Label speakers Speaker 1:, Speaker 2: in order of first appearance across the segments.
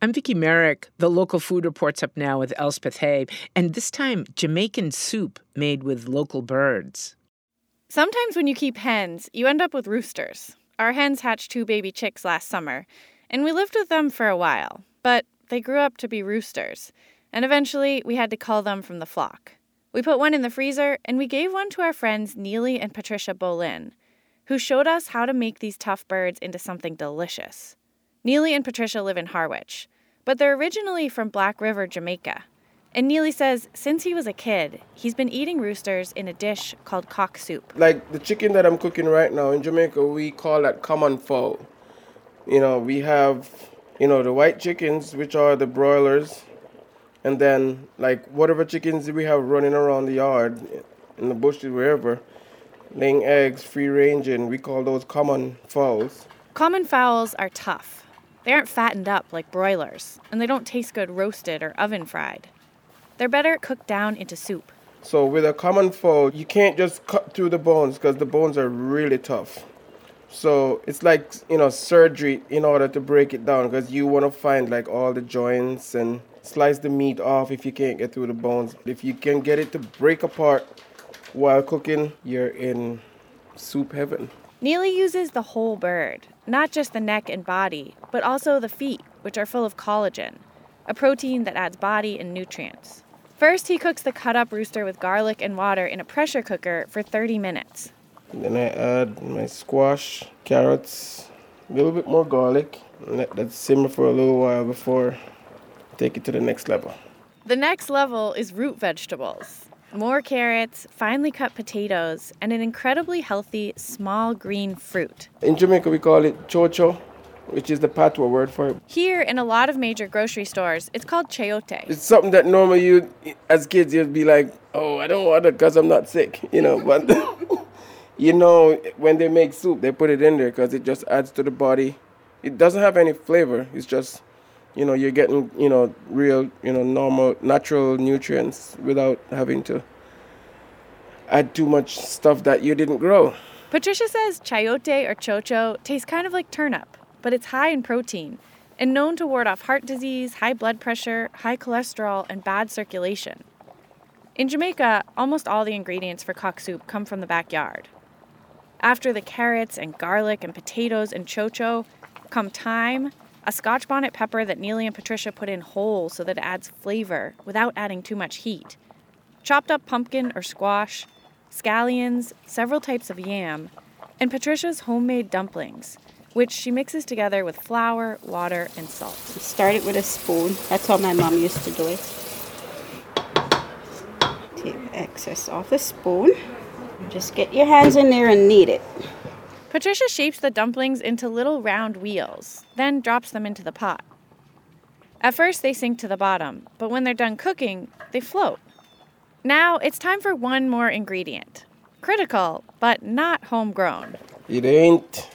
Speaker 1: I'm Vicki Merrick. The local food report's up now with Elspeth Hay, and this time Jamaican soup made with local birds.
Speaker 2: Sometimes when you keep hens, you end up with roosters. Our hens hatched two baby chicks last summer, and we lived with them for a while, but they grew up to be roosters, and eventually we had to call them from the flock. We put one in the freezer, and we gave one to our friends Neily and Patricia Bolin, who showed us how to make these tough birds into something delicious. Neily and Patricia live in Harwich, but they're originally from Black River, Jamaica. And Neily says since he was a kid, he's been eating roosters in a dish called cock soup.
Speaker 3: Like the chicken that I'm cooking right now in Jamaica, we call that common fowl. You know, we have, you know, the white chickens, which are the broilers, and then like whatever chickens we have running around the yard, in the bushes, wherever, laying eggs, free ranging, we call those common fowls.
Speaker 2: Common fowls are tough they aren't fattened up like broilers, and they don't taste good roasted or oven fried. They're better cooked down into soup.
Speaker 3: So with a common fowl, you can't just cut through the bones because the bones are really tough. So it's like you know surgery in order to break it down because you want to find like all the joints and slice the meat off if you can't get through the bones. If you can get it to break apart while cooking, you're in soup heaven.
Speaker 2: Neily uses the whole bird, not just the neck and body, but also the feet, which are full of collagen, a protein that adds body and nutrients. First, he cooks the cut up rooster with garlic and water in a pressure cooker for 30 minutes.
Speaker 3: Then I add my squash, carrots, a little bit more garlic, and let that simmer for a little while before I take it to the next level.
Speaker 2: The next level is root vegetables more carrots, finely cut potatoes, and an incredibly healthy small green fruit.
Speaker 3: In Jamaica, we call it chocho, which is the patois word for it.
Speaker 2: Here, in a lot of major grocery stores, it's called chayote.
Speaker 3: It's something that normally you, as kids, you'd be like, oh, I don't want it because I'm not sick, you know, but you know, when they make soup, they put it in there because it just adds to the body. It doesn't have any flavor, it's just you know you're getting you know real you know normal natural nutrients without having to add too much stuff that you didn't grow.
Speaker 2: Patricia says chayote or chocho tastes kind of like turnip, but it's high in protein and known to ward off heart disease, high blood pressure, high cholesterol, and bad circulation. In Jamaica, almost all the ingredients for cock soup come from the backyard. After the carrots and garlic and potatoes and chocho come thyme, a scotch bonnet pepper that Neily and Patricia put in whole so that it adds flavor without adding too much heat. Chopped up pumpkin or squash, scallions, several types of yam, and Patricia's homemade dumplings, which she mixes together with flour, water, and salt.
Speaker 4: Start it with a spoon. That's how my mom used to do it. Take excess off the spoon. Just get your hands in there and knead it.
Speaker 2: Patricia shapes the dumplings into little round wheels, then drops them into the pot. At first, they sink to the bottom, but when they're done cooking, they float. Now it's time for one more ingredient. Critical, but not homegrown.
Speaker 3: It ain't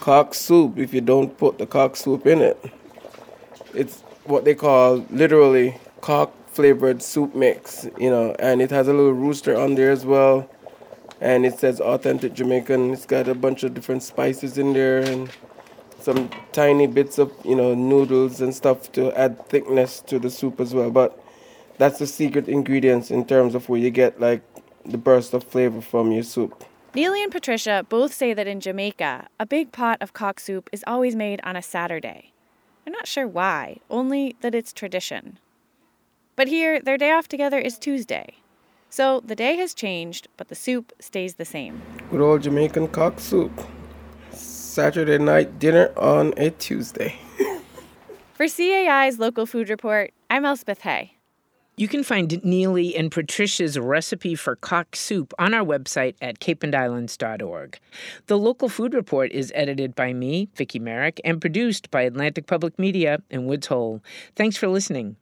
Speaker 3: cock soup if you don't put the cock soup in it. It's what they call literally cock flavored soup mix, you know, and it has a little rooster on there as well and it says authentic Jamaican. It's got a bunch of different spices in there and some tiny bits of you know noodles and stuff to add thickness to the soup as well. But that's the secret ingredients in terms of where you get like the burst of flavor from your soup.
Speaker 2: Neily and Patricia both say that in Jamaica, a big pot of cock soup is always made on a Saturday. I'm not sure why, only that it's tradition. But here, their day off together is Tuesday, so the day has changed, but the soup stays the same.
Speaker 3: Good old Jamaican cock soup. Saturday night dinner on a Tuesday.
Speaker 2: For CAI's local food report, I'm Elspeth Hay.
Speaker 1: You can find Neily and Patricia's recipe for cock soup on our website at capeandislands.org. The local food report is edited by me, Vicki Merrick, and produced by Atlantic Public Media and Woods Hole. Thanks for listening.